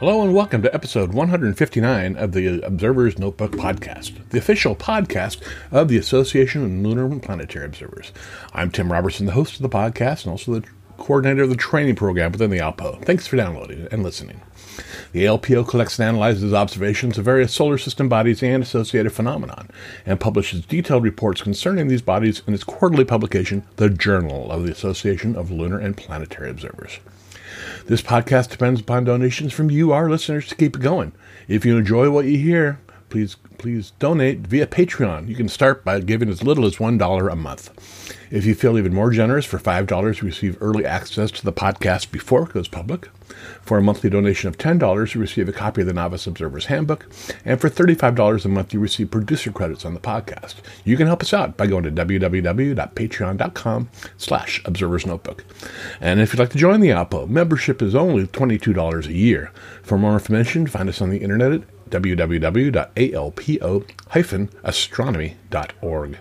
Hello and welcome to episode 159 of the Observer's Notebook podcast, the official podcast of the Association of Lunar and Planetary Observers. I'm Tim Robertson, the host of the podcast and also the coordinator of the training program within the ALPO. Thanks for downloading and listening. The ALPO collects and analyzes observations of various solar system bodies and associated phenomenon, and publishes detailed reports concerning these bodies in its quarterly publication, the Journal of the Association of Lunar and Planetary Observers. This podcast depends upon donations from you, our listeners, to keep it going. If you enjoy what you hear, please please donate via Patreon. You can start by giving as little as $1 a month. If you feel even more generous, for $5, you receive early access to the podcast before it goes public. For a monthly donation of $10, you receive a copy of the Novice Observer's Handbook. And for $35 a month, you receive producer credits on the podcast. You can help us out by going to www.patreon.com slash Observer's Notebook. And if you'd like to join the ALPO, membership is only $22 a year. For more information, find us on the internet at www.alpo-astronomy.org.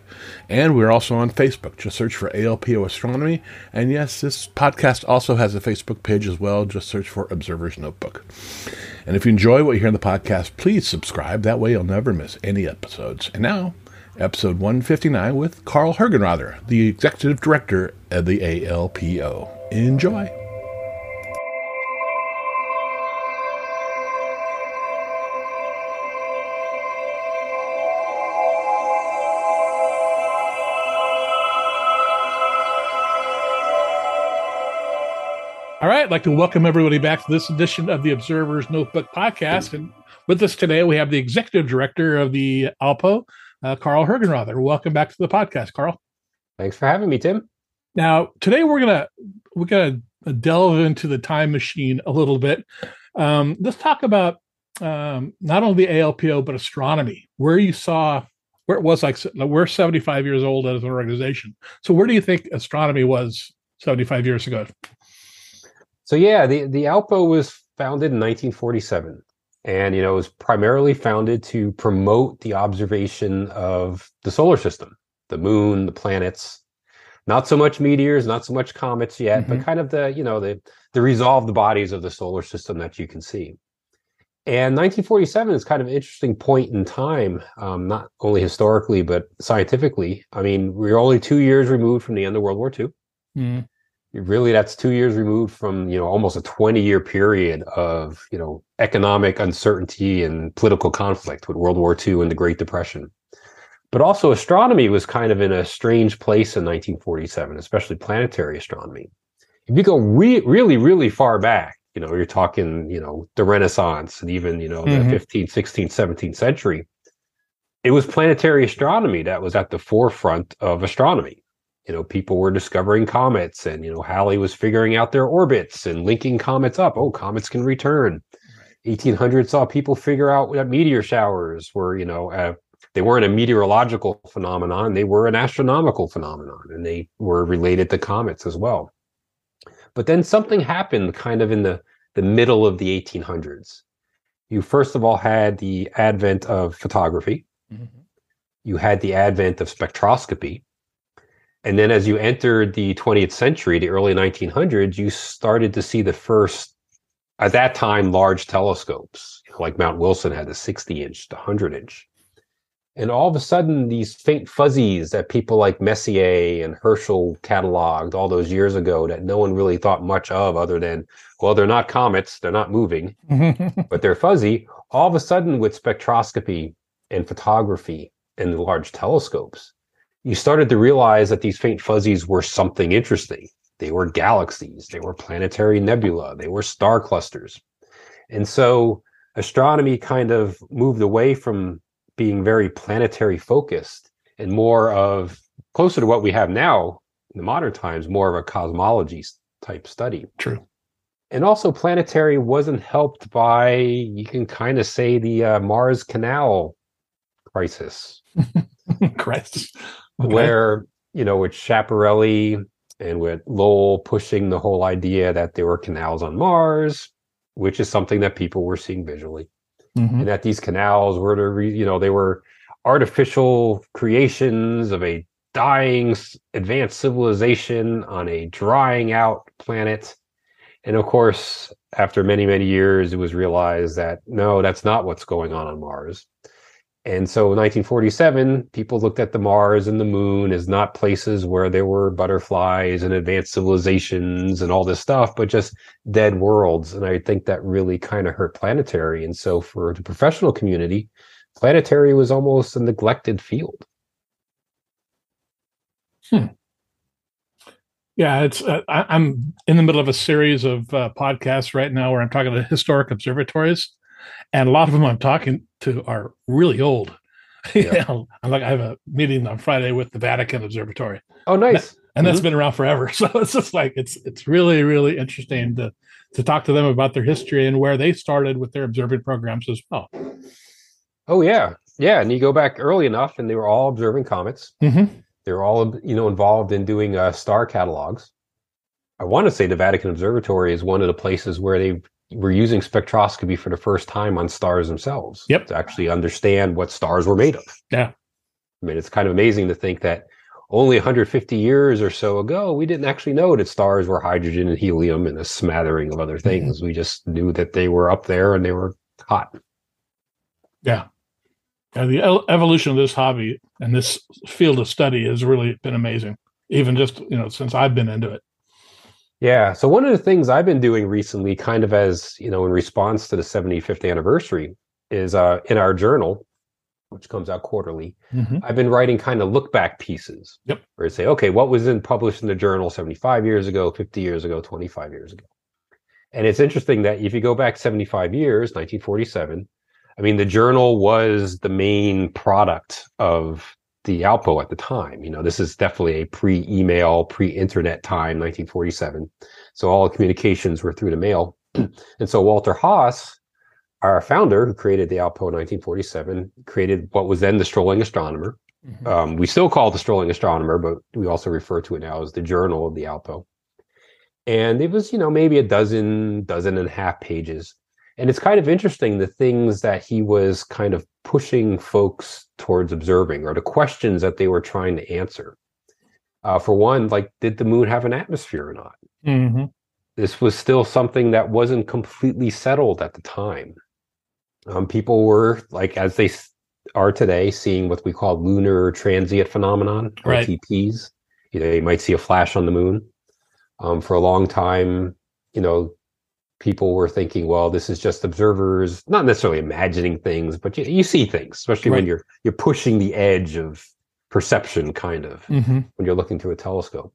And we're also on Facebook. Just search for ALPO Astronomy. And yes, this podcast also has a Facebook page as well. Just search for Observer's Notebook. And if you enjoy what you hear in the podcast, please subscribe. That way you'll never miss any episodes. And now, episode 159 with Carl Hergenrother, the Executive Director of the ALPO. Enjoy. All right, I'd like to welcome everybody back to this edition of the Observer's Notebook podcast. And with us today, we have the executive director of the ALPO, uh, Carl Hergenrother. Welcome back to the podcast, Carl. Thanks for having me, Tim. Now, today we're gonna we're gonna delve into the time machine a little bit. Um, let's talk about um, not only the ALPO but astronomy. Where you saw where it was like we're 75 years old as an organization. So where do you think astronomy was 75 years ago? So yeah, the the ALPO was founded in 1947, and you know it was primarily founded to promote the observation of the solar system, the moon, the planets. Not so much meteors, not so much comets yet, mm-hmm. but kind of the you know the the resolved bodies of the solar system that you can see. And 1947 is kind of an interesting point in time, um, not only historically but scientifically. I mean, we're only two years removed from the end of World War II. Mm-hmm really that's two years removed from you know almost a 20 year period of you know economic uncertainty and political conflict with world war ii and the great depression. But also astronomy was kind of in a strange place in 1947 especially planetary astronomy. If you go re- really really far back you know you're talking you know the renaissance and even you know mm-hmm. the 15th 16th 17th century it was planetary astronomy that was at the forefront of astronomy you know, people were discovering comets and, you know, Halley was figuring out their orbits and linking comets up. Oh, comets can return. 1800 saw people figure out that meteor showers were, you know, uh, they weren't a meteorological phenomenon, they were an astronomical phenomenon and they were related to comets as well. But then something happened kind of in the, the middle of the 1800s. You first of all had the advent of photography. Mm-hmm. You had the advent of spectroscopy and then as you entered the 20th century, the early 1900s, you started to see the first, at that time, large telescopes, like Mount Wilson had the 60 inch, the 100 inch. And all of a sudden, these faint fuzzies that people like Messier and Herschel cataloged all those years ago that no one really thought much of other than, well, they're not comets, they're not moving, but they're fuzzy. All of a sudden, with spectroscopy and photography and the large telescopes, you started to realize that these faint fuzzies were something interesting. They were galaxies, they were planetary nebula, they were star clusters. And so astronomy kind of moved away from being very planetary focused and more of closer to what we have now in the modern times, more of a cosmology type study. True. and also planetary wasn't helped by you can kind of say the uh, Mars Canal crisis, crisis, okay. where you know with Schiaparelli and with Lowell pushing the whole idea that there were canals on Mars, which is something that people were seeing visually, Mhm. and that these canals were to re, you know they were artificial creations of a dying advanced civilization on a drying out planet and of course after many many years it was realized that no that's not what's going on on mars and so in 1947 people looked at the mars and the moon as not places where there were butterflies and advanced civilizations and all this stuff but just dead worlds and i think that really kind of hurt planetary and so for the professional community planetary was almost a neglected field Hmm. Yeah, it's. Uh, I, I'm in the middle of a series of uh, podcasts right now where I'm talking to historic observatories, and a lot of them I'm talking to are really old. you know, I'm like I have a meeting on Friday with the Vatican Observatory, oh nice and that's Mhm. been around forever. So it's just like it's it's really really interesting to to talk to them about their history and where they started with their observing programs as well. oh yeah yeah and you go back early enough and they were all observing comets Mm-hmm. they were all you know involved in doing uh, star catalogs i want to say the vatican observatory is one of the places where they were using spectroscopy for the first time on stars themselves Yep. to actually understand what stars were made of Yeah. i mean it's kind of amazing to think that only 150 years or so ago we didn't actually know that stars were hydrogen and helium and a smattering of other things mm-hmm. we just knew that they were up there and they were hot Yeah. Yeah, the el- evolution of this hobby and this field of study has really been amazing. Even just you know since I've been into it. Yeah. So one of the things I've been doing recently, kind of as you know, in response to the 75th anniversary, is uh, in our journal, which comes out quarterly. Mm-hmm. I've been writing kind of look back pieces. Yep. Where I say, okay, what was in published in the journal 75 years ago, 50 years ago, 25 years ago. And it's interesting that if you go back 75 years, 1947, I mean, the journal was the main product of the Alpo at the time. You know, this is definitely a pre-email, pre-internet time, 1947. So all communications were through the mail. and so Walter Haas, our founder, who created the Alpo in 1947, created what was then the Strolling Astronomer. Mm-hmm. Um, we still call it the Strolling Astronomer, but we also refer to it now as the Journal of the Alpo. And it was, you know, maybe a dozen, dozen and a half pages. And it's kind of interesting the things that he was kind of pushing folks towards observing or the questions that they were trying to answer. Uh, for one, like, did the moon have an atmosphere or not? Mm-hmm. This was still something that wasn't completely settled at the time. Um, people were, like, as they are today, seeing what we call lunar transient phenomenon, Right. LTPs. You know, you might see a flash on the moon. Um, for a long time, you know, people were thinking, well, this is just observers, not necessarily imagining things, but you, you see things, especially when you're you're pushing the edge of perception, kind of Mm-hmm. when you're looking through a telescope.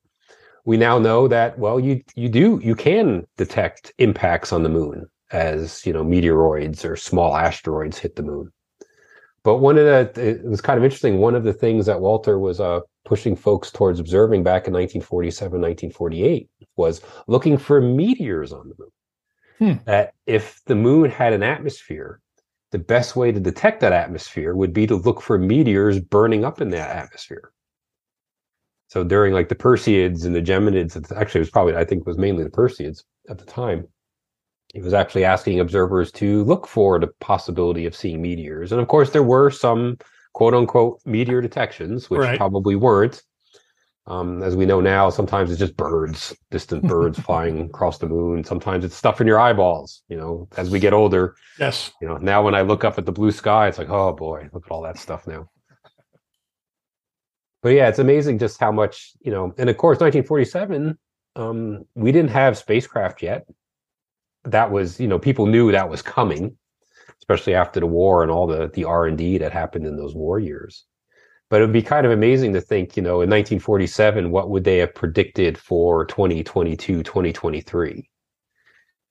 We now know that well, you you do you can detect impacts on the moon as you know meteoroids or small asteroids hit the moon. But one of the it was kind of interesting. One of the things that Walter was uh, pushing folks towards observing back in 1947, 1948 was looking for meteors on the moon. Hmm. That if the moon had an atmosphere, the best way to detect that atmosphere would be to look for meteors burning up in that atmosphere. So during like the Perseids and the Geminids, actually it was probably I think it was mainly the Perseids at the time. He was actually asking observers to look for the possibility of seeing meteors, and of course there were some quote unquote meteor detections, which Right. probably weren't. Um, as we know now, sometimes it's just birds, distant birds flying across the moon. Sometimes it's stuff in your eyeballs. You know, as we get older, Yes. you know, now when I look up at the blue sky, it's like, oh boy, look at all that stuff now. But yeah, it's amazing just how much, you know, and of course, 1947, um, we didn't have spacecraft yet. That was, you know, people knew that was coming, especially after the war and all the the R and D that happened in those war years. But it would be kind of amazing to think, you know, in 1947, what would they have predicted for 2022, 2023?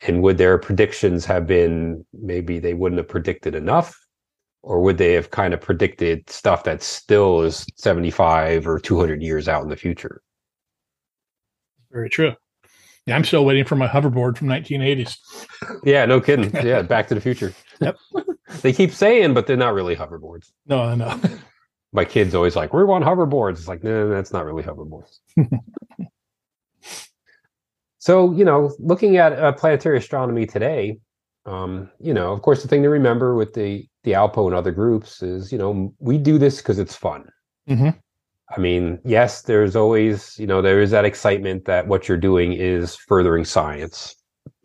And would their predictions have been maybe they wouldn't have predicted enough? Or would they have kind of predicted stuff that still is 75 or 200 years out in the future? Very true. Yeah, I'm still waiting for my hoverboard from 1980s. Yeah, no kidding. Yeah, Back to the Future. Yep. they keep saying, but they're not really hoverboards. No, no. My kids always like, we want hoverboards. It's like, no, that's not really hoverboards. so, you know, looking at uh, planetary astronomy today, um, you know, of course, the thing to remember with the the Alpo and other groups is, you know, we do this because it's fun. hmm I mean, yes, there's always, you know, there is that excitement that what you're doing is furthering science.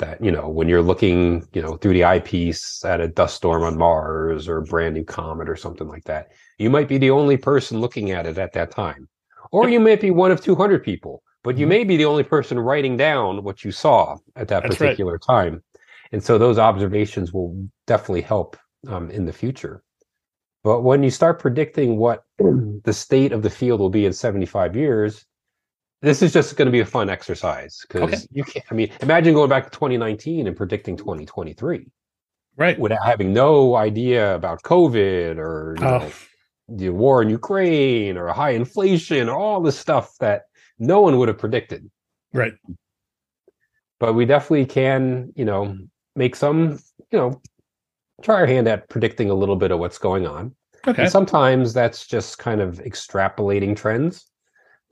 That, you know, when you're looking, you know, through the eyepiece at a dust storm on Mars or a brand new comet or something like that, you might be the only person looking at it at that time. Or you might be one of 200 people, but you Mhm. may be the only person writing down what you saw at that That's right. particular time. And so those observations will definitely help um, in the future. But when you start predicting what the state of the field will be in 75 years, this is just going to be a fun exercise because Okay. you can't. I mean, imagine going back to 2019 and predicting 2023 Right. without having no idea about COVID or Oh. know, the war in Ukraine or high inflation or all the stuff that no one would have predicted. Right. But we definitely can, you know, make some, you know, try our hand at predicting a little bit of what's going on. Okay. And sometimes that's just kind of extrapolating trends.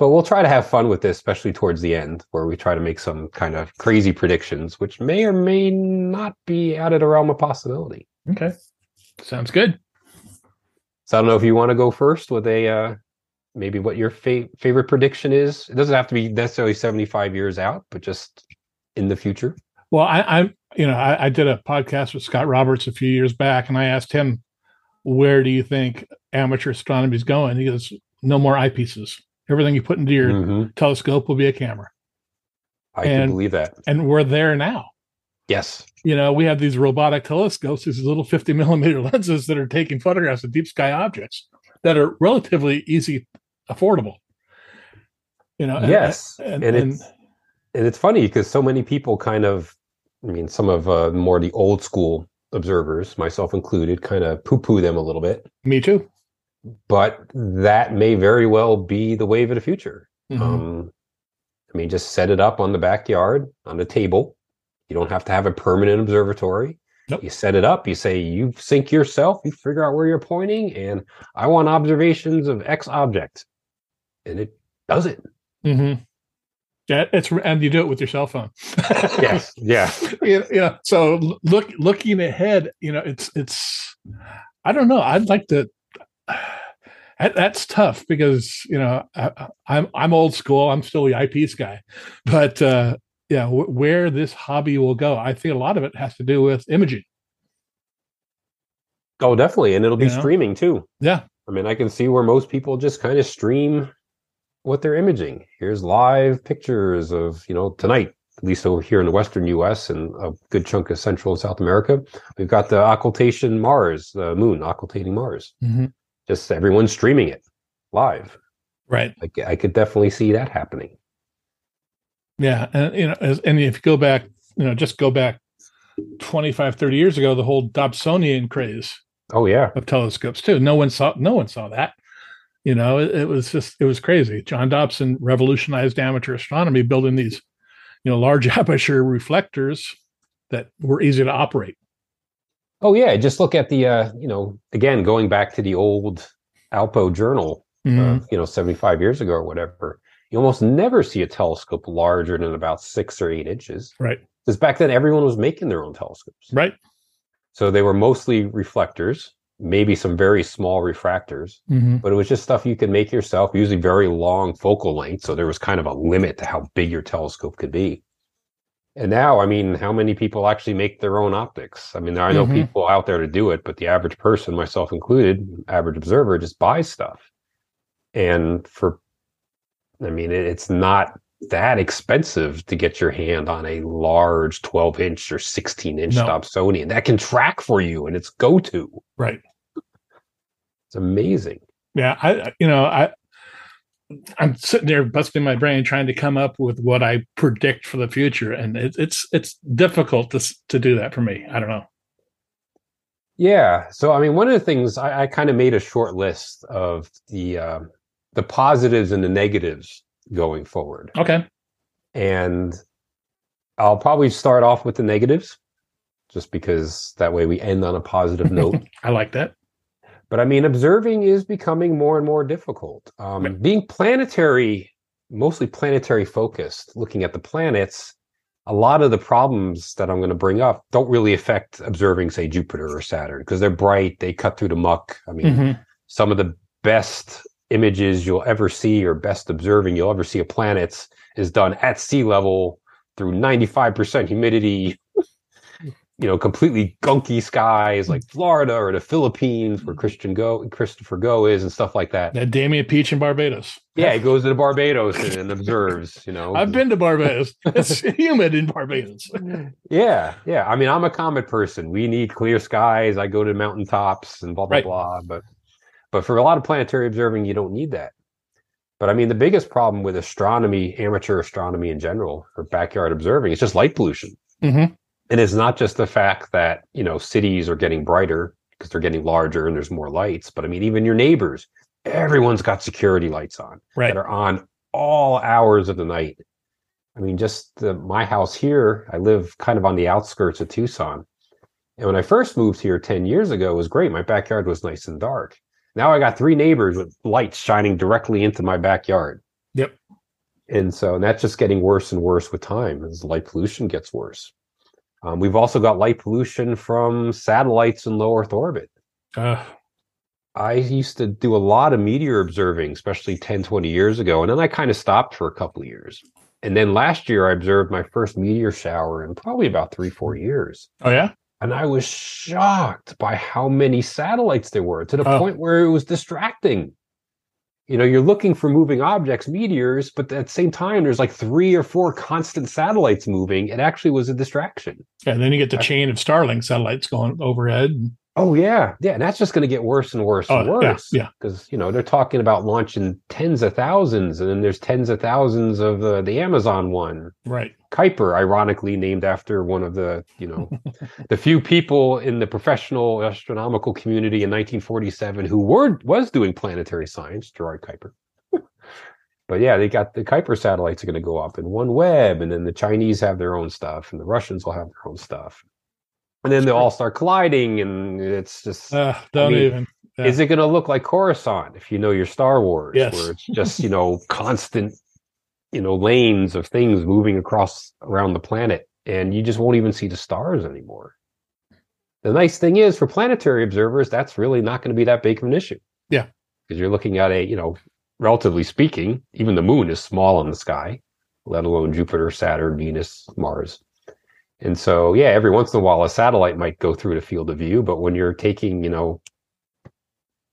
But we'll try to have fun with this, especially towards the end, where we try to make some kind of crazy predictions, which may or may not be out of the realm of possibility. Okay. Sounds good. So I don't know if you want to go first with a uh, maybe what your fa- favorite prediction is. It doesn't have to be necessarily 75 years out, but just in the future. Well, I, I'm, you know, I, I did a podcast with Scott Roberts a few years back, and I asked him, "Where do you think amateur astronomy is going?" He goes, "No more eyepieces. Everything you put into your Mhm. telescope will be a camera." I can And- believe that. And we're there now. Yes. You know, we have these robotic telescopes, these little 50 millimeter lenses that are taking photographs of deep sky objects that are relatively easy, affordable. You know, yes. and, and and- it's and it's funny because so many people kind of i mean some of uh, more the old school observers myself included kind of poo poo them a little bit me too. But that may very well be the wave of the future Mhm. um i mean just set it up on the backyard on the table you don't have to have a permanent observatory Nope. you set it up you say you sync yourself you figure out where you're pointing and i want observations of x object and it does it Mhm. Yeah, it's and you do it with your cell phone. yes yeah know, yeah. So look, looking ahead, you know, it's it's. I don't know. I'd like to. That, that's tough because you know I, I'm I'm old school. I'm still the eyepiece guy, but uh, yeah, w- where this hobby will go, I think a lot of it has to do with imaging. Oh, definitely, and it'll be You know? streaming too. Yeah. I mean, I can see where most people just kind of stream what they're imaging. Here's live pictures of you know tonight, at least over here in the Western U.S. and a good chunk of Central and South America. We've got the occultation Mars, the moon occultating Mars. Just everyone streaming it live. Right. Like I could definitely see that happening. Yeah, and you know, as, and if you go back, you know, just go back 25, 30 years ago, the whole Dobsonian craze Oh yeah, of telescopes too. No one saw no one saw that. You know, it, it was just it was crazy. John Dobson revolutionized amateur astronomy, building these, you know, large aperture reflectors that were easy to operate. Oh yeah. Just look at the uh, you know again going back to the old Alpo journal Mhm. uh, you know, 75 years ago or whatever, you almost never see a telescope larger than about six or eight inches. Right. Because back then everyone was making their own telescopes. Right. So they were mostly reflectors, maybe some very small refractors, hmm but it was just stuff you could make yourself, usually very long focal length. So there was kind of a limit to how big your telescope could be. And now, I mean, how many people actually make their own optics? I mean, I know Mhm. people out there to do it, but the average person, myself included, average observer, just buys stuff. And for, I mean, it, it's not that expensive to get your hand on a large 12 inch or 16 inch No. Dobsonian that can track for you and it's go to. Right. It's amazing. Yeah. I- you know I. I'm sitting there busting my brain trying to come up with what I predict for the future, and it, it's it's difficult to to do that for me. I don't know. Yeah. So, I mean, one of the things I, I kind of made a short list of the uh, the positives and the negatives going forward, Okay. and I'll probably start off with the negatives, just because that way we end on a positive note. I like that. But I mean, observing is becoming more and more difficult. Um, Right. Being planetary, mostly planetary focused, looking at the planets, a lot of the problems that I'm going to bring up don't really affect observing, say, Jupiter or Saturn, because they're bright, they cut through the muck. I mean, Mhm. some of the best images you'll ever see or best observing you'll ever see of planets is done at sea level through 95% humidity you know completely gunky skies like florida or the philippines where christian go christopher go is and stuff like that That Damian Peach in Barbados. yeah he goes to the barbados and, and observes you know I've been to Barbados. It's humid in Barbados. yeah yeah i mean i'm a comet person we need clear skies i go to mountaintops and blah blah Right. blah but but for a lot of planetary observing you don't need that but i mean the biggest problem with astronomy amateur astronomy in general or backyard observing is just light pollution Mhm. And it's not just the fact that you know cities are getting brighter because they're getting larger and there's more lights but i mean even your neighbors everyone's got security lights on Right. that are on all hours of the night. I mean, just the, my house here, I live kind of on the outskirts of Tucson. And when I first moved here 10 years ago, it was great. My backyard was nice and dark. Now I got three neighbors with lights shining directly into my backyard. Yep. And so and that's just getting worse and worse with time as light pollution gets worse. Um, we've also got light pollution from satellites in low Earth orbit. Uh, I used to do a lot of meteor observing, especially 10, 20 years ago. And then I kind of stopped for a couple of years. And then last year, I observed my first meteor shower in probably about three, four years. oh yeah. And I was shocked by how many satellites there were to the Oh. point where it was distracting. You know, you're looking for moving objects, meteors, but at the same time, there's like three or four constant satellites moving. It actually was a distraction. yeah, And then you get the uh, chain of Starlink satellites going overhead. Oh yeah, yeah, and that's just going to get worse and worse and Oh, worse. yeah. because you know they're talking about launching tens of thousands, and then there's tens of thousands of uh, the Amazon one, Right. Kuiper, ironically named after one of the you know the few people in the professional astronomical community in 1947 who were was doing planetary science, Gerard Kuiper. but yeah, they got the Kuiper satellites are going to go up in OneWeb, and then the Chinese have their own stuff, and the Russians will have their own stuff, and then they'll all start colliding, and it's just Uh, don't mean, even. yeah. is it going to look like Coruscant if you know your Star Wars, Yes. where it's just you know constant, you know lanes of things moving across around the planet, and you just won't even see the stars anymore. The nice thing is for planetary observers, that's really not going to be that big of an issue. Yeah. because you're looking at a you know, relatively speaking, even the moon is small in the sky, let alone Jupiter, Saturn, Venus, Mars. And so, yeah, every once in a while, a satellite might go through the field of view, but when you're taking, you know,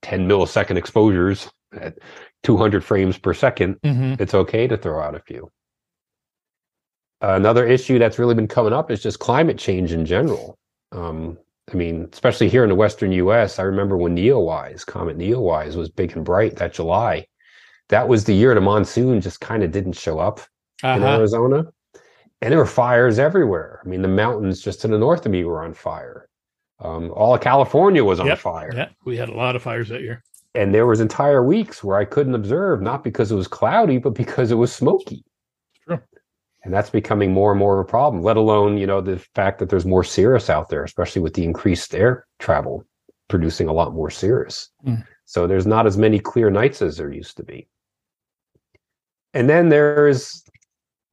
10 millisecond exposures at 200 frames per second, Mhm. it's okay to throw out a few. Another issue that's really been coming up is just climate change in general. Um, I mean, especially here in the Western US, I remember when Neowise, Comet Neowise was big and bright that July. That was the year the monsoon just kind of didn't show up in Uh-huh. Arizona. And there were fires everywhere. I mean, the mountains just to the north of me were on fire. Um, all of California was on Yep, fire. Yeah, we had a lot of fires that year. And there was entire weeks where I couldn't observe, not because it was cloudy, but because it was smoky. True. And that's becoming more and more of a problem, let alone, you know, the fact that there's more cirrus out there, especially with the increased air travel producing a lot more cirrus. Mm. So there's not as many clear nights as there used to be. And then there's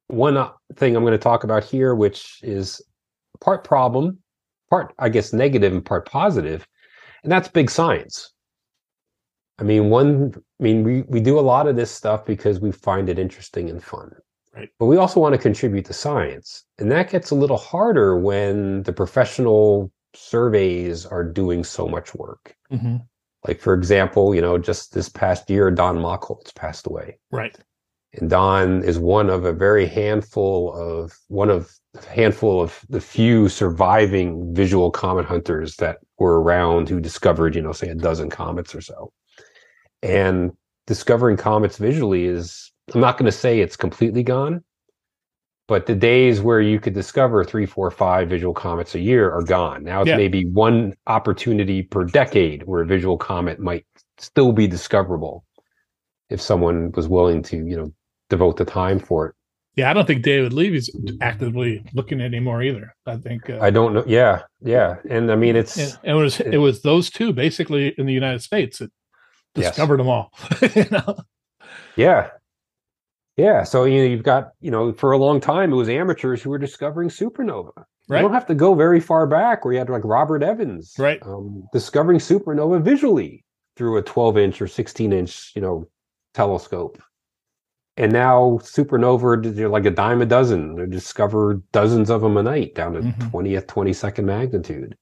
one uh, thing I'm going to talk about here, which is part problem, part, I guess, negative and part positive, and that's big science. I mean, one, I mean, we, we do a lot of this stuff because we find it interesting and fun. Right. But we also want to contribute to science. And that gets a little harder when the professional surveys are doing so much work. Mhm. Like, for example, you know, just this past year, Don Machholz passed away. Right. And Don is one of a very handful of one of a handful of the few surviving visual comet hunters that were around who discovered, you know, say a dozen comets or so. And discovering comets visually is I'm not going to say it's completely gone, but the days where you could discover three, four, five visual comets a year are gone. Now it's Yeah. maybe one opportunity per decade where a visual comet might still be discoverable if someone was willing to, you know, devote the time for it. Yeah, I don't think David Levy's actively looking anymore either. I think uh, I don't know. Yeah, yeah, and I mean it's and it was it was those two basically in the United States that Yes. discovered them all. you know? Yeah. Yeah. So you know, you've got, you know, for a long time it was amateurs who were discovering supernova. Right. You don't have to go very far back where you had like Robert Evans. Right. Um, discovering supernova visually through a 12 inch or 16 inch, you know, telescope. And now supernova, they're like a dime a dozen. They discover dozens of them a night down to Mhm. 20th, 22nd magnitude.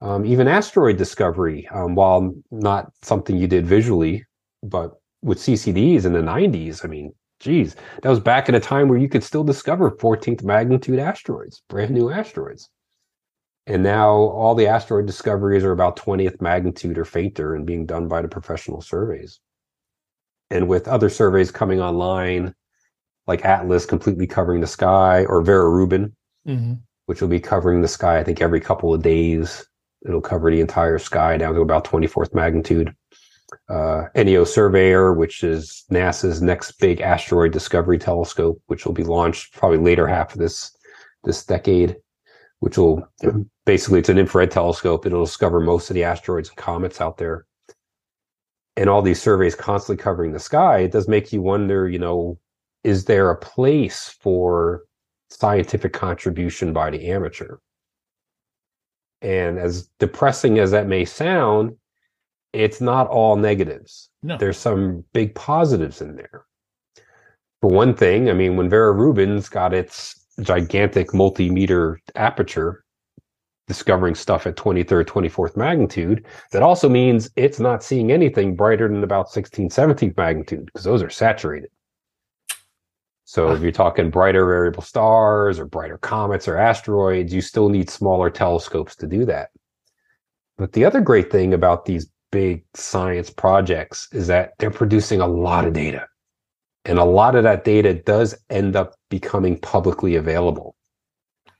Um, even asteroid discovery, um, while not something you did visually, but with CCDs in the 90s, I mean, geez, that was back at a time where you could still discover 14th magnitude asteroids, brand new asteroids. And now all the asteroid discoveries are about 20th magnitude or fainter and being done by the professional surveys. And with other surveys coming online, like Atlas completely covering the sky, or Vera Rubin, Mhm. which will be covering the sky, I think, every couple of days. It'll cover the entire sky down to about 24th magnitude. Uh, NEO Surveyor, which is NASA's next big asteroid discovery telescope, which will be launched probably later half of this this decade, which will basically it's an infrared telescope. It'll discover most of the asteroids and comets out there. And all these surveys constantly covering the sky, it does make you wonder, you know, is there a place for scientific contribution by the amateur? And as depressing as that may sound, it's not all negatives. No. There's some big positives in there. For one thing, I mean, when Vera Rubin's got its gigantic multimeter aperture discovering stuff at 23rd, 24th magnitude, that also means it's not seeing anything brighter than about 16th, 17th magnitude because those are saturated. So if you're talking brighter variable stars or brighter comets or asteroids, you still need smaller telescopes to do that. But the other great thing about these big science projects is that they're producing a lot of data. And a lot of that data does end up becoming publicly available.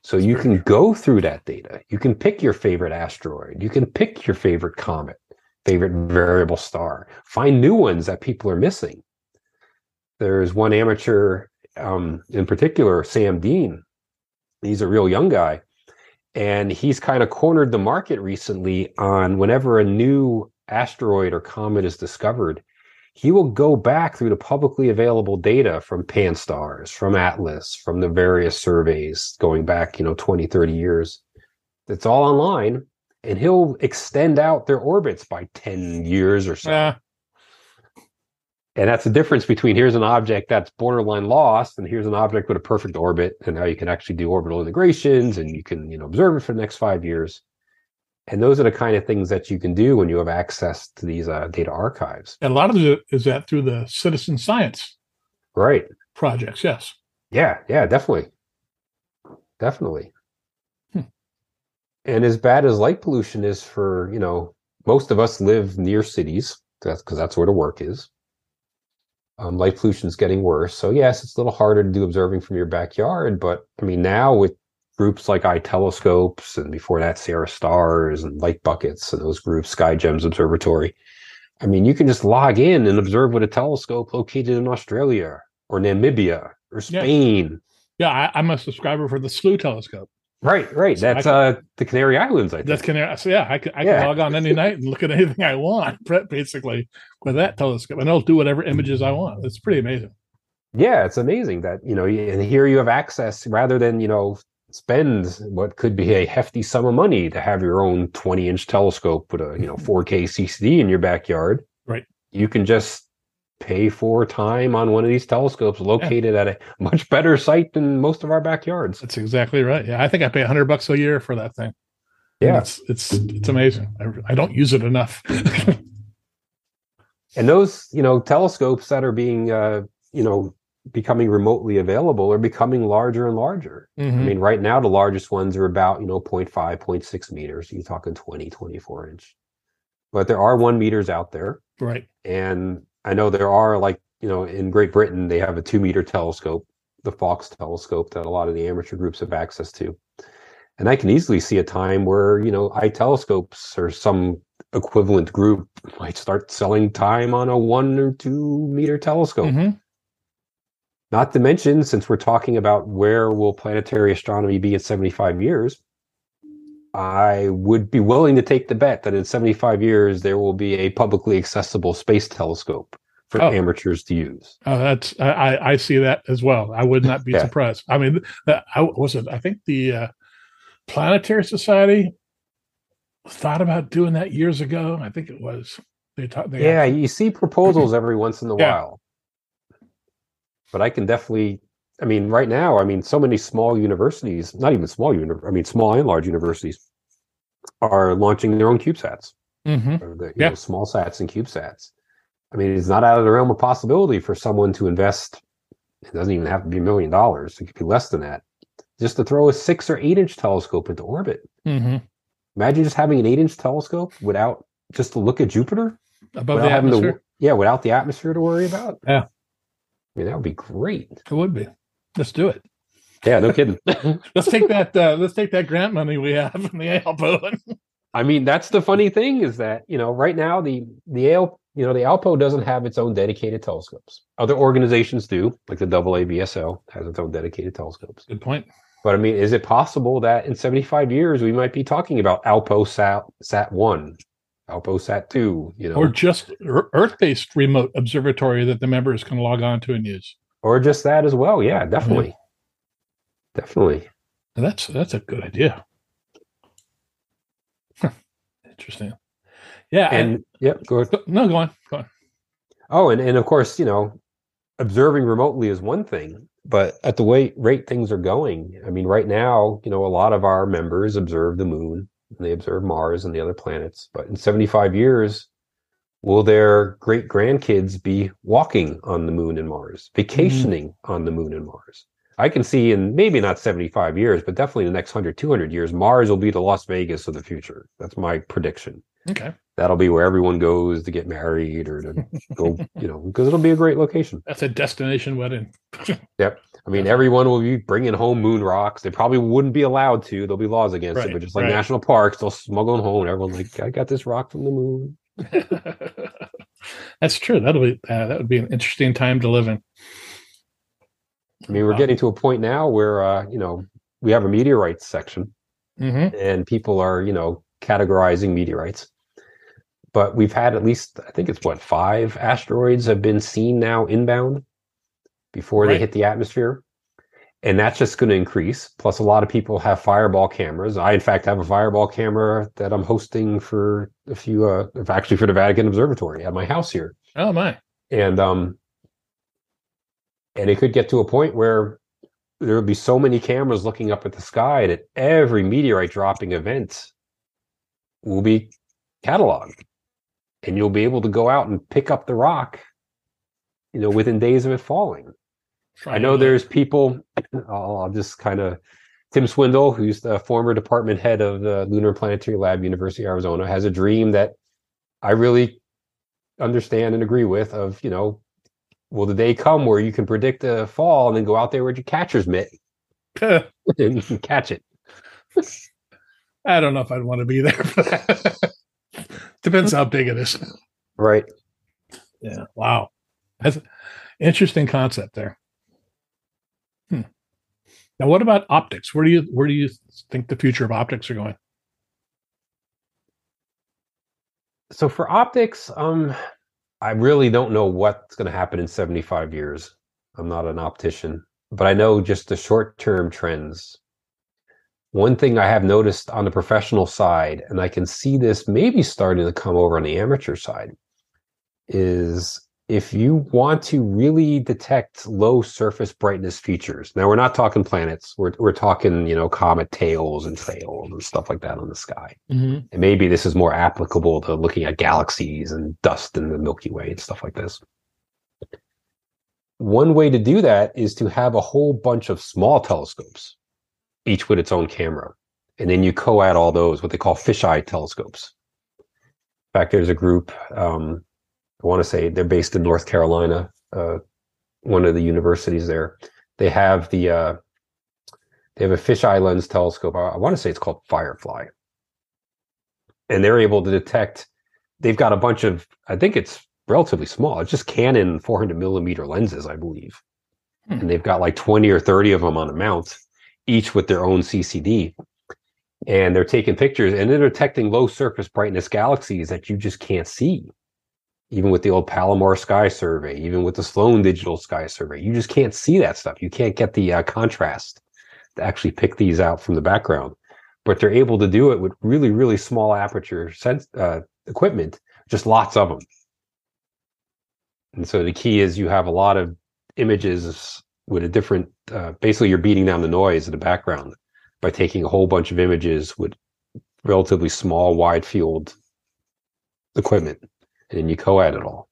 So you can true. go through that data. You can pick your favorite asteroid. You can pick your favorite comet, favorite variable star, find new ones that people are missing. There's one amateur um, in particular, Sam Deen. He's a real young guy. And he's kind of cornered the market recently on whenever a new asteroid or comet is discovered, he will go back through the publicly available data from Pan-STARRS, from Atlas, from the various surveys going back, you know, 20, 30 years. It's all online. And he'll extend out their orbits by 10 years or so. Yeah. And that's the difference between here's an object that's borderline lost and here's an object with a perfect orbit and now you can actually do orbital integrations and you can, you know, observe it for the next five years. And those are the kind of things that you can do when you have access to these uh, data archives. and a lot of it is that through the citizen science Right. projects. Yes. Yeah, yeah, definitely. Definitely. Hmm. And as bad as light pollution is for, you know, most of us live near cities. That's because that's where the work is. Um, light pollution is getting worse. So yes, it's a little harder to do observing from your backyard. But I mean, now with groups like iTelescopes, and before that Sierra Stars and Light Buckets and those groups, Sky Gems Observatory. I mean, you can just log in and observe with a telescope located in Australia or Namibia or Spain. Yeah, I, I'm a subscriber for the Slooh telescope. Right, right. So That's can- uh the Canary Islands, I think. That's Canary. so yeah, I can I can Yeah. log on any night and look at anything I want, basically with that telescope, and it'll do whatever images I want. It's pretty amazing. yeah, it's amazing that, you know, and here you have access rather than, you know, spend what could be a hefty sum of money to have your own 20 inch telescope with a, you know, 4K CCD in your backyard. Right. You can just pay for time on one of these telescopes located at a much better site than most of our backyards. That's exactly right. Yeah, I think I pay hundred bucks a year for that thing. And Yeah. it's it's it's amazing. I, I don't use it enough. And those, you know, telescopes that are being, uh, you know, becoming remotely available are becoming larger and larger. I Mhm. mean, right now, the largest ones are about, you know, 0.5, 0.6 meters. You're talking 20, 24 inch. But there are one meters out there. Right. And I know there are, like, you know, in Great Britain, they have a two meter telescope, the Faulkes telescope that a lot of the amateur groups have access to. And I can easily see a time where, you know, iTelescopes or some equivalent group might start selling time on a one or two meter telescope. Mhm. Not to mention, since we're talking about where will planetary astronomy be in 75 years, I would be willing to take the bet that in 75 years there will be a publicly accessible space telescope for Oh. amateurs to use. Oh, that's I, I see that as well. I would not be Yeah. surprised. I mean, that I was it. I think the uh, Planetary Society thought about doing that years ago. I think it was. They Yeah, you see proposals every once in a Yeah. while. But I can definitely I mean, right now, I mean, so many small universities, not even small uni I mean, small and large universities are launching their own CubeSats. Mhm. the you Yeah. know, small sats and CubeSats. I mean, it's not out of the realm of possibility for someone to invest. It doesn't even have to be a million dollars. It could be less than that. Just to throw a six or eight inch telescope into orbit. Mhm. Imagine just having an eight inch telescope without just to look at Jupiter. above the atmosphere. to, yeah, without the atmosphere to worry about. Yeah. I mean, that would be great. It would be. Let's do it. Yeah, no kidding. Let's take that. Uh, let's take that grant money we have in the ALPO. I mean, that's the funny thing is that you know right now the the AL, you know the Alpo doesn't have its own dedicated telescopes. Other organizations do, like the AAVSO has its own dedicated telescopes. Good point. But I mean, is it possible that in 75 years we might be talking about Alpo Sat Sat One, Alpo Sat Two, you know, Or just Earth-based remote observatory that the members can log on to and use. or just that as well? Yeah, definitely, definitely. And that's that's a good idea. Huh. Interesting. Yeah. And And yep, go ahead. no, go on. Go on. Oh, and, and of course, you know, observing remotely is one thing, but at the way rate things are going, I mean, right now, you know, a lot of our members observe the moon and they observe Mars and the other planets. But in 75 years, will their great grandkids be walking on the moon and Mars, mm-hmm. vacationing on the moon and Mars? I can see in maybe not 75 years, but definitely in the next 100, 200 years, Mars will be the Las Vegas of the future. That's my prediction Okay. that'll be where everyone goes to get married or to go, you know, because it'll be a great location. That's a destination wedding. Yep. I mean, everyone will be bringing home moon rocks. They probably wouldn't be allowed to. There'll be laws against Right, it, but just like right. national parks, they'll smuggle them home. Everyone's like, I got this rock from the moon. That's true. That'll be uh, that would be an interesting time to live in. I mean, we're Wow. getting to a point now where, uh, you know, we have a meteorites section hmm and people are, you know, categorizing meteorites. But we've had at least, I think it's what, five asteroids have been seen now inbound before Right. they hit the atmosphere. And that's just going to increase. Plus, a lot of people have fireball cameras. I, in fact, have a fireball camera that I'm hosting for a few, uh, actually for the Vatican Observatory at my house here. Oh my. And, um, and it could get to a point where there will be so many cameras looking up at the sky that every meteorite dropping event will be cataloged and you'll be able to go out and pick up the rock you know within days of it falling. I know there's people i'll, I'll just kind of tim swindle who's the former department head of the lunar planetary lab university of arizona has a dream that i really understand and agree with of you know will the day come where you can predict a fall and then go out there with your catcher's mitt? And catch it. I don't know if I'd want to be there for that. Depends how big it is. right Yeah. Wow. That's an interesting concept there. Hmm. Now, what about optics? Where do you where do you think the future of optics are going? so for optics um i really don't know what's going to happen in 75 years i'm not an optician but i know just the short term trends one thing i have noticed on the professional side and i can see this maybe starting to come over on the amateur side is if you want to really detect low surface brightness features now we're not talking planets we're, we're talking you know comet tails and trails and stuff like that on the sky Mm-hmm. and maybe this is more applicable to looking at galaxies and dust in the Milky Way and stuff like this. One way to do that is to have a whole bunch of small telescopes, each with its own camera. And then you co add all those, what they call fisheye telescopes. In fact, there's a group, um, I want to say they're based in North Carolina, uh, one of the universities there. They have the, uh, they have a fisheye lens telescope. I, I want to say it's called Firefly and they're able to detect they've got a bunch of i think it's relatively small it's just canon 400 millimeter lenses i believe Hmm. And they've got like 20 or 30 of them on a mount, each with their own CCD. And they're taking pictures and they're detecting low surface brightness galaxies that you just can't see. Even with the old Palomar Sky Survey, even with the Sloan Digital Sky Survey, you just can't see that stuff. You can't get the uh, contrast to actually pick these out from the background. But they're able to do it with really, really small aperture sense, uh, equipment, just lots of them. And so the key is you have a lot of images with a different, uh, basically, you're beating down the noise in the background by taking a whole bunch of images with relatively small, wide field equipment, and then you co-add it all.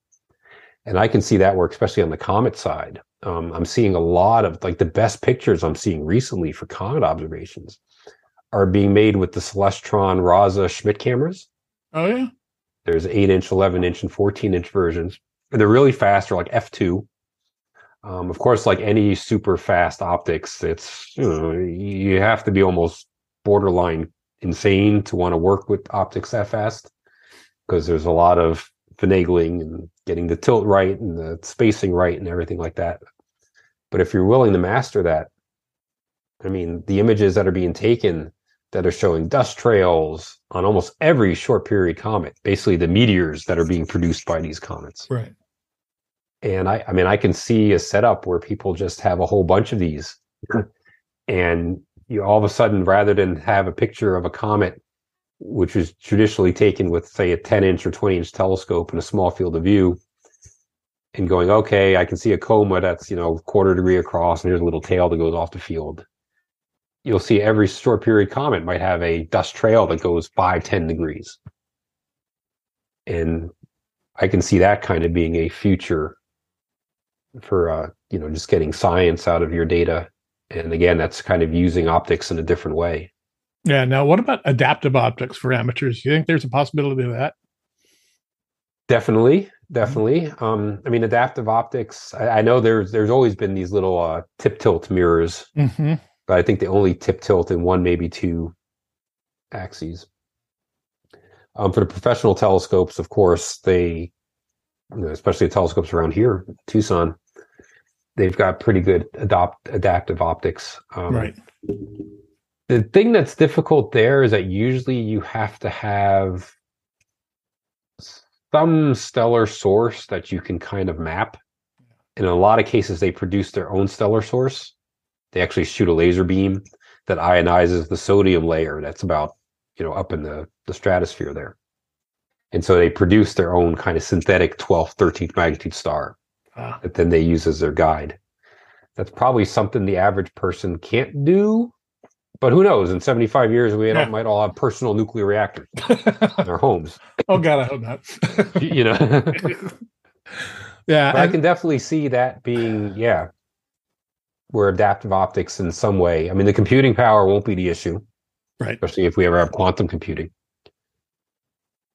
And I can see that work, especially on the comet side. Um, I'm seeing a lot of like the best pictures I'm seeing recently for comet observations are being made with the Celestron Rasa Schmidt cameras. Oh yeah. There's eight inch, 11 inch, and 14 inch versions. And they're really fast. They're like f2. Um, of course, like any super fast optics, it's you know you have to be almost borderline insane to want to work with optics that fast because there's a lot of finagling and getting the tilt right and the spacing right and everything like that. But if you're willing to master that, I mean, the images that are being taken that are showing dust trails on almost every short period comet, basically the meteors that are being produced by these comets. Right and I, I mean, I can see a setup where people just have a whole bunch of these, and you all of a sudden, rather than have a picture of a comet, which is traditionally taken with, say, a 10 inch or 20 inch telescope and a small field of view, and going, okay, I can see a coma that's you know quarter degree across, and here's a little tail that goes off the field. You'll see every short period comet might have a dust trail that goes five, 10 degrees. And I can see that kind of being a future for uh, you know just getting science out of your data. And again that's kind of using optics in a different way. Yeah now what about adaptive optics for amateurs? Do you think there's a possibility of that? Definitely definitely. Um, i mean adaptive optics I, I, know there's there's always been these little uh, tip tilt mirrors. Mm-hmm. but i think they only tip tilt in one maybe two axes. Um, for the professional telescopes of course they you know, especially the telescopes around here tucson they've got pretty good adopt adaptive optics. Um, right. The thing that's difficult there is that usually you have to have some stellar source that you can kind of map. In a lot of cases, they produce their own stellar source. They actually shoot a laser beam that ionizes the sodium layer that's about, you know, up in the, the stratosphere there. And so they produce their own kind of synthetic 12th, 13th magnitude star ah. that then they use as their guide. That's probably something the average person can't do. But who knows? In 75 years, we yeah. might all have personal nuclear reactors in our homes. Oh, God, I hope not. you know? yeah. I, I can definitely see that being, yeah, where adaptive optics in some way. I mean, the computing power won't be the issue. Right. Especially if we ever have quantum computing.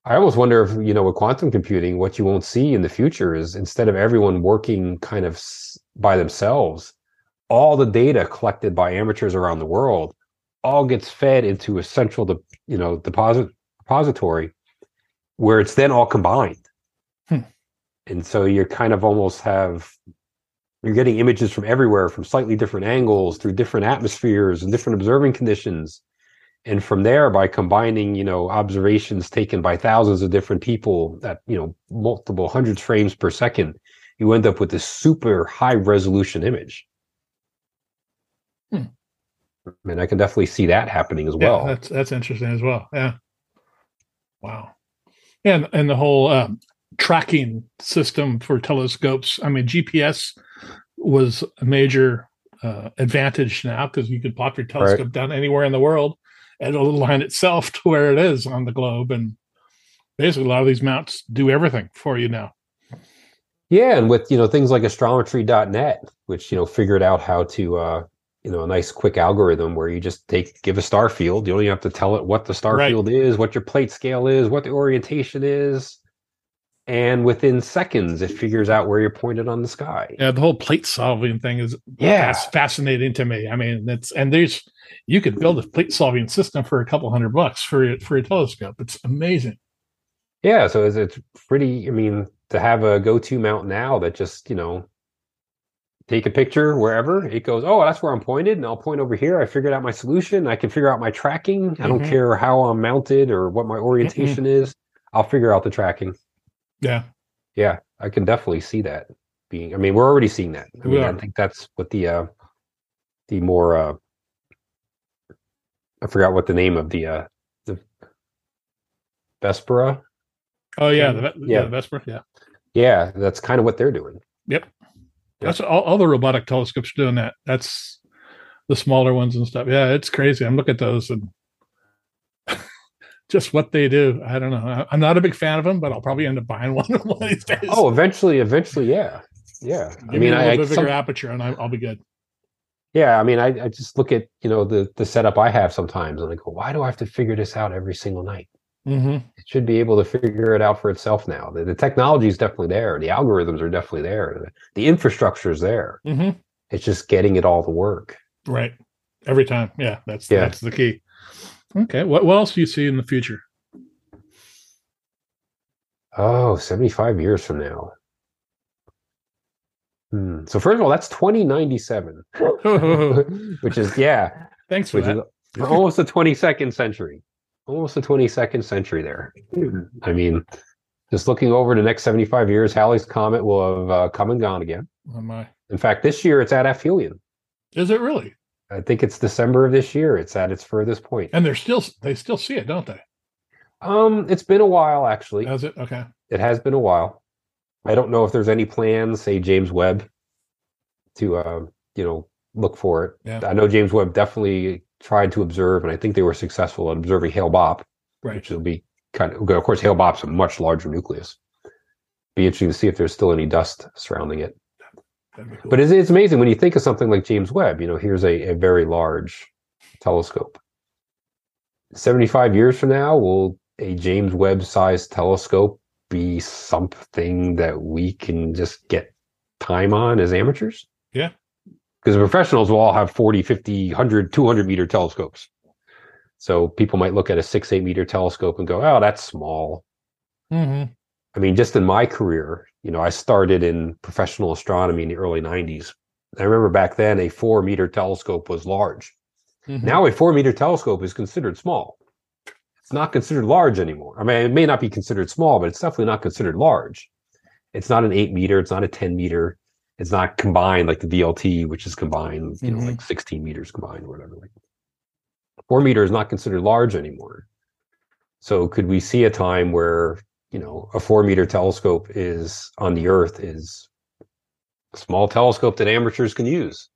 I almost wonder if, you know, with quantum computing, what you won't see in the future is instead of everyone working kind of by themselves, all the data collected by amateurs around the world all gets fed into a central, de- you know, deposit repository where it's then all combined. Hmm. And so you're kind of almost have you're getting images from everywhere from slightly different angles through different atmospheres and different observing conditions and from there by combining you know observations taken by thousands of different people at you know multiple hundreds frames per second you end up with this super high resolution image. Hmm. and i can definitely see that happening as well. that's that's interesting as well. Yeah. Wow. And and the whole um, tracking system for telescopes i mean gps was a major uh, advantage now because you could plop your telescope right. down anywhere in the world and it'll align itself to where it is on the globe. And basically, a lot of these mounts do everything for you now. Yeah, and with you know things like astrometry.net, which you know figured out how to uh, you know a nice quick algorithm where you just take give a star field. You only have to tell it what the star right. field is, what your plate scale is, what the orientation is, and within seconds it figures out where you're pointed on the sky. Yeah, the whole plate solving thing is yeah fascinating to me. I mean, it's and there's you could build a plate solving system for a couple hundred bucks for for a telescope. It's amazing. Yeah, so it's, it's pretty. I mean, to have a go-to mount now that just you know take a picture wherever it goes. Oh, that's where I'm pointed, and I'll point over here. I figured out my solution. I can figure out my tracking. I don't Mhm. care how I'm mounted or what my orientation is. I'll figure out the tracking. Yeah. Yeah, I can definitely see that being. I mean, we're already seeing that. I We mean, I think that's what the uh, the more. Uh, I forgot what the name of the uh, the Vespera. Oh yeah, the, yeah. yeah, the Vespera. Yeah, Yeah, that's kind of what they're doing. Yep. That's all, all the robotic telescopes are doing that. That's the smaller ones and stuff. Yeah, it's crazy. I'm looking at those and just what they do. I don't know. I'm not a big fan of them, but I'll probably end up buying one one of these days. Oh, eventually, eventually, yeah, yeah. Give I me mean, a I, little I bit bigger some- aperture and I, I'll be good. yeah, I mean, I, I just look at you know the the setup I have sometimes, and I go, why do I have to figure this out every single night? Mm-hmm. It should be able to figure it out for itself now. The, the technology is definitely there. The algorithms are definitely there. The, the infrastructure is there. Mm-hmm. It's just getting it all to work. Right. Every time. Yeah, that's Yeah. that's the key. Okay. What what else do you see in the future? Oh, 75 years from now. Hmm. So first of all, that's 2097, which is yeah, Thanks for that. is almost the 22nd century. Almost the 22nd century there. I mean, just looking over the next 75 years, Halley's comet will have uh, come and gone again. Oh my. In fact, this year it's at aphelion. Is it really? I think it's December of this year. It's at its furthest point. And they're still they still see it, don't they? Um, it's been a while actually. Has it? Okay. It has been a while. I don't know if there's any plans, say James Webb, to uh, you know look for it. Yeah. I know James Webb definitely tried to observe, and I think they were successful at observing Hale Bopp, Right. which will be kind of of course Hale Bopp's a much larger nucleus. Be interesting to see if there's still any dust surrounding it. Cool. But it's, it's amazing when you think of something like James Webb. You know, here's a, a very large telescope. 75 years from now, will a James Webb sized telescope be something that we can just get time on as amateurs? Yeah. Because the professionals will all have 40, 50, 100, 200 meter telescopes. So people might look at a six, eight meter telescope and go, oh, that's small. hmm I mean, just in my career, you know, I started in professional astronomy in the early 90s. I remember back then a four meter telescope was large. Mm-hmm. Now a four meter telescope is considered small. It's not considered large anymore. I mean, it may not be considered small, but it's definitely not considered large. It's not an eight meter. It's not a 10 meter. It's not combined like the VLT, which is combined, you know, Mhm. like 16 meters combined or whatever. Like four meter is not considered large anymore. So could we see a time where, you know, a four meter telescope is on the earth is a small telescope that amateurs can use?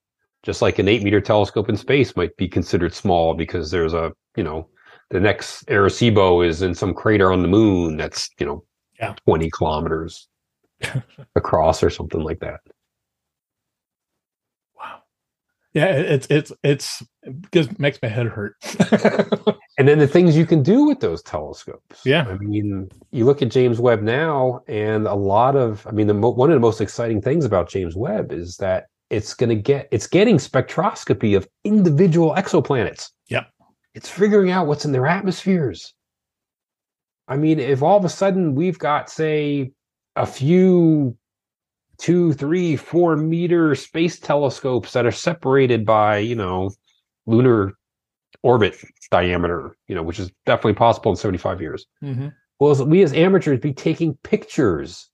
Just like an eight meter telescope in space might be considered small because there's a, you know, the next Arecibo is in some crater on the moon that's, you know, Yeah. 20 kilometers across or something like that. Wow. Yeah, it's it's it's it gives makes my head hurt. And then the things you can do with those telescopes. Yeah. I mean, you look at James Webb now, and a lot of, I mean, the mo- one of the most exciting things about James Webb is that it's going to get, it's getting spectroscopy of individual exoplanets. Yep. It's figuring out what's in their atmospheres. I mean, if all of a sudden we've got, say, a few two, three, four meter space telescopes that are separated by, you know, lunar orbit diameter, you know, which is definitely possible in 75 years. hmm Will we as amateurs be taking pictures,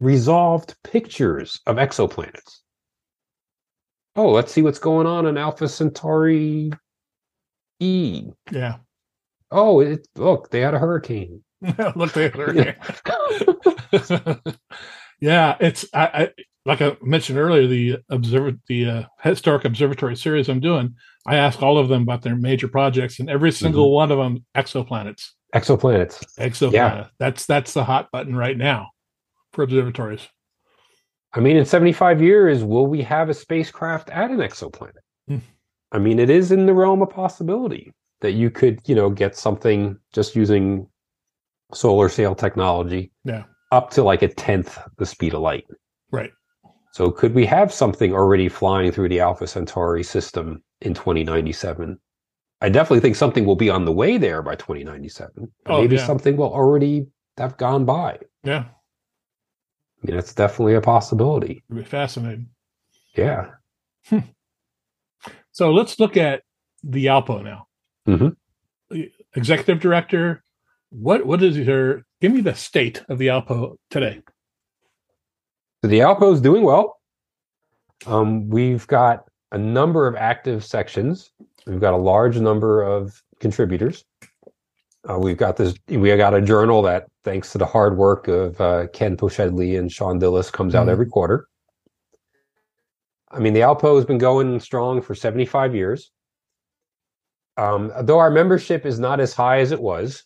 resolved pictures of exoplanets? Oh, let's see what's going on in Alpha Centauri E. Yeah. Oh, it, look, they had a hurricane. Look there. yeah, it's I, I like I mentioned earlier the observer the uh, historic observatory series I'm doing. I ask all of them about their major projects, and every single one of them exoplanets. Exoplanets. Exoplanet. That's that's the hot button right now for observatories. I mean, in 75 years, will we have a spacecraft at an exoplanet? Hmm. I mean, it is in the realm of possibility that you could, you know, get something just using solar sail technology Yeah. up to like a tenth the speed of light. Right. So could we have something already flying through the Alpha Centauri system in 2097? I definitely think something will be on the way there by 2097. Oh, maybe yeah. something will already have gone by. Yeah, I mean, that's definitely a possibility. it'd be fascinating. Yeah. So let's look at the Alpo now. Mhm. Executive director, what what is your give me the state of the Alpo today? So the Alpo is doing well. Um, we've got a number of active sections. We've got a large number of contributors. Uh, we've got this. We got a journal that, thanks to the hard work of uh, Ken Poshedly and Sean Dillis, comes out Mhm. every quarter. I mean, the Alpo has been going strong for 75 years. Um, though our membership is not as high as it was,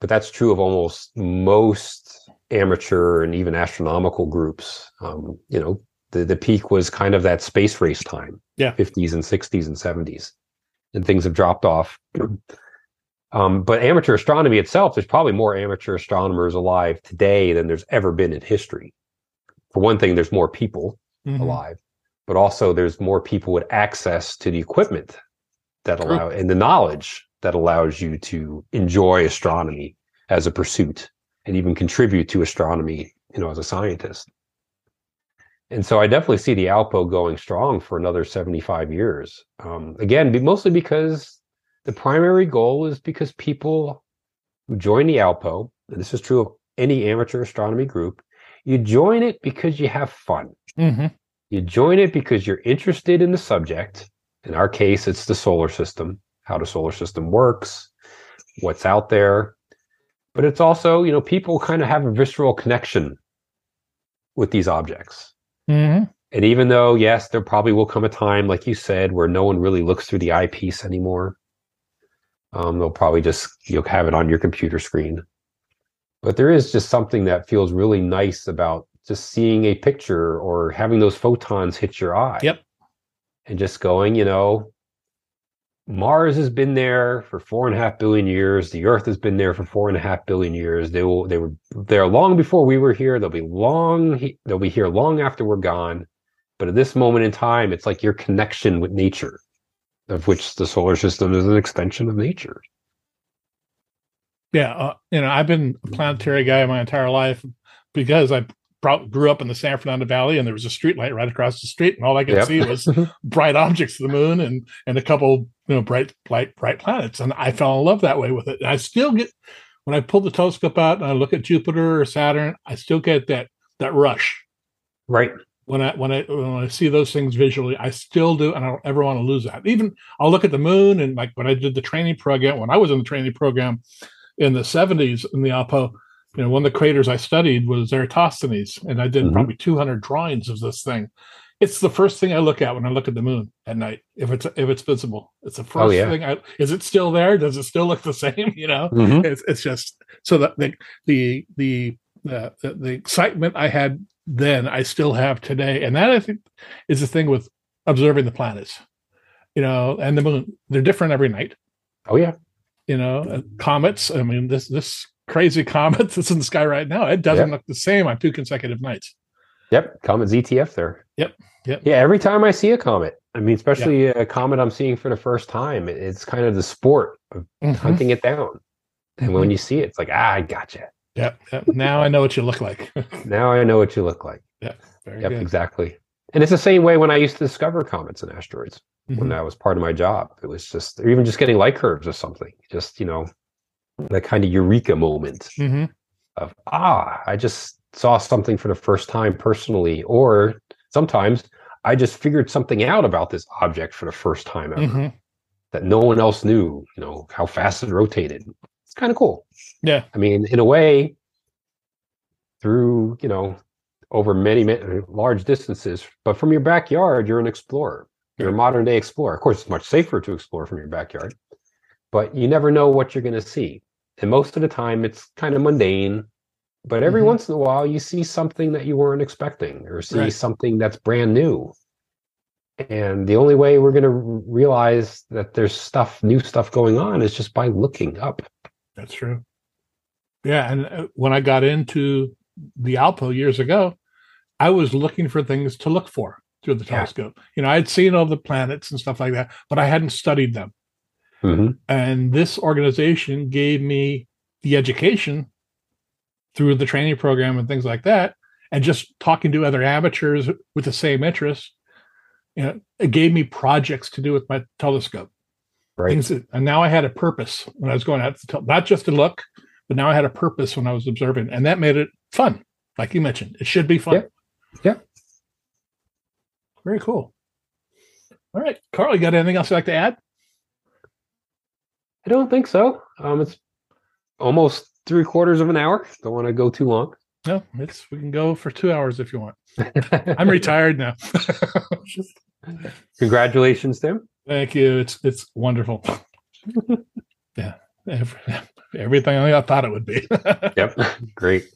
but that's true of almost most amateur and even astronomical groups. Um, you know, the, the peak was kind of that space race time, Yeah. 50s and 60s and 70s, and things have dropped off. Um, but amateur astronomy itself, there's probably more amateur astronomers alive today than there's ever been in history. For one thing, there's more people Mhm. alive, but also there's more people with access to the equipment that True. allow and the knowledge that allows you to enjoy astronomy as a pursuit and even contribute to astronomy, you know, as a scientist. And so I definitely see the Alpo going strong for another 75 years. Um, again, mostly because the primary goal is because people who join the Alpo, and this is true of any amateur astronomy group, you join it because you have fun. Mhm. You join it because you're interested in the subject. In our case, it's the solar system, how the solar system works, what's out there. But it's also, you know, people kind of have a visceral connection with these objects. Mhm. And even though, yes, there probably will come a time, like you said, where no one really looks through the eyepiece anymore. Um, they'll probably just you know have it on your computer screen. But there is just something that feels really nice about just seeing a picture or having those photons hit your eye. Yep. And just going, you know, Mars has been there for four and a half billion years. The Earth has been there for four and a half billion years. They will. They were there long before we were here. They'll be long. They'll be here long after we're gone. But at this moment in time, it's like your connection with nature, of which the solar system is an extension of nature. Yeah, uh, you know, I've been a planetary guy my entire life because I grew up in the San Fernando Valley, and there was a street light right across the street, and all I could Yep. see was bright objects, the moon, and and a couple, you know, bright, bright, bright planets, and I fell in love that way with it. And I still get when I pull the telescope out and I look at Jupiter or Saturn, I still get that that rush Right. when I when I when I see those things visually, I still do, and I don't ever want to lose that. Even I'll look at the moon, and like when I did the training program, when I was in the training program in the '70s in the Alpo, you know, one of the craters I studied was Eratosthenes, and I did Mhm. probably 200 drawings of this thing. It's the first thing I look at when I look at the moon at night. If it's if it's visible, it's the first Oh, yeah. thing. I is it still there? Does it still look the same? You know, Mhm. it's it's just so that the the the the, the, the excitement I had then I still have today, and that I think is the thing with observing the planets, you know, and the moon. They're different every night, Oh yeah. you know. uh, comets. I mean, this this crazy comet that's in the sky right now, it doesn't Yep. look the same on two consecutive nights. Yep. Comet ZTF there. Yep, yep. Yeah. Every time I see a comet, I mean, especially a comet I'm seeing for the first time, it's kind of the sport of Mhm. hunting it down. And when you see it, it's like, ah, I gotcha. Yep, yep. Now I know what you look like. Now I know what you look like. Very Yep, good. exactly. And it's the same way when I used to discover comets and asteroids. when Mhm. that was part of my job. It was just, or even just getting light curves or something. Just, you know, that kind of eureka moment Mhm. of, ah, I just saw something for the first time personally. Or sometimes I just figured something out about this object for the first time ever Mhm. that no one else knew, you know, how fast it rotated. It's kind of cool. Yeah. I mean, in a way, through, you know, over many, many large distances, but from your backyard, you're an explorer. You're a modern day explorer. Of course, it's much safer to explore from your backyard, but you never know what you're going to see. And most of the time, it's kind of mundane. But every Mhm. once in a while, you see something that you weren't expecting or see Right. something that's brand new. And the only way we're going to realize that there's stuff, new stuff going on is just by looking up. That's true. Yeah, and uh, when I got into the Alpo years ago, I was looking for things to look for through the Yeah. telescope. You know, I'd seen all the planets and stuff like that, but I hadn't studied them. Hmm And this organization gave me the education through the training program and things like that, and just talking to other amateurs with the same interest. you know, it gave me projects to do with my telescope. Right. Things that, and now I had a purpose when I was going out to tell, not just to look, but now I had a purpose when I was observing, and that made it fun. Like you mentioned, it should be fun. Yeah. Yeah. Very cool. All right, Carl, you got anything else you'd like to add? I don't think so. Um, it's almost three quarters of an hour. Don't want to go too long. No, it's we can go for two hours if you want. I'm retired now. Congratulations, Tim. Thank you. It's it's wonderful. yeah, every, everything I thought it would be. Yep. Great.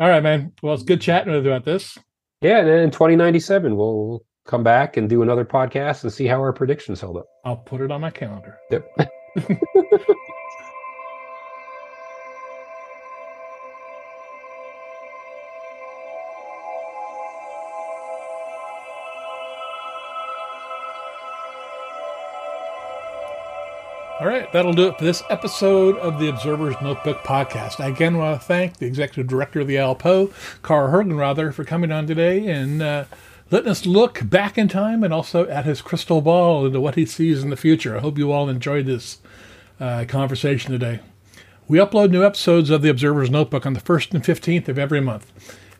All right, man. Well, it's good chatting with you about this. Yeah, and then in 2097, we'll come back and do another podcast and see how our predictions held up. I'll put it on my calendar. Yep. All right, that'll do it for this episode of the Observer's Notebook podcast. I again want to thank the executive director of the Alpo, Carl Hergenrother, for coming on today and uh, letting us look back in time and also at his crystal ball into what he sees in the future. I hope you all enjoyed this uh, conversation today. We upload new episodes of the Observer's Notebook on the 1st and 15th of every month.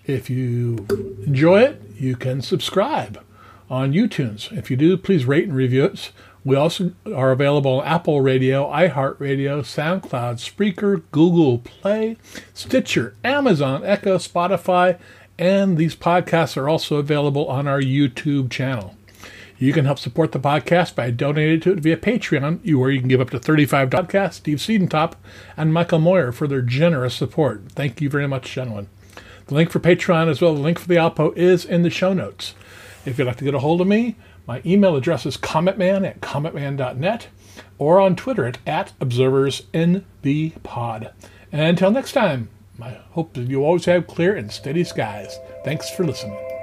If you enjoy it, you can subscribe on iTunes. If you do, please rate and review it. We also are available on Apple Radio, iHeartRadio, SoundCloud, Spreaker, Google Play, Stitcher, Amazon, Echo, Spotify, and these podcasts are also available on our YouTube channel. You can help support the podcast by donating to it via Patreon, where you can give up to 35 podcasts, Steve Siedentop and Michael Moyer for their generous support. Thank you very much, gentlemen. The link for Patreon as well as the link for the Alpo is in the show notes. If you'd like to get a hold of me, my email address is cometman at cometman.net or on Twitter at, at observersnbpod. And until next time, I hope that you always have clear and steady skies. Thanks for listening.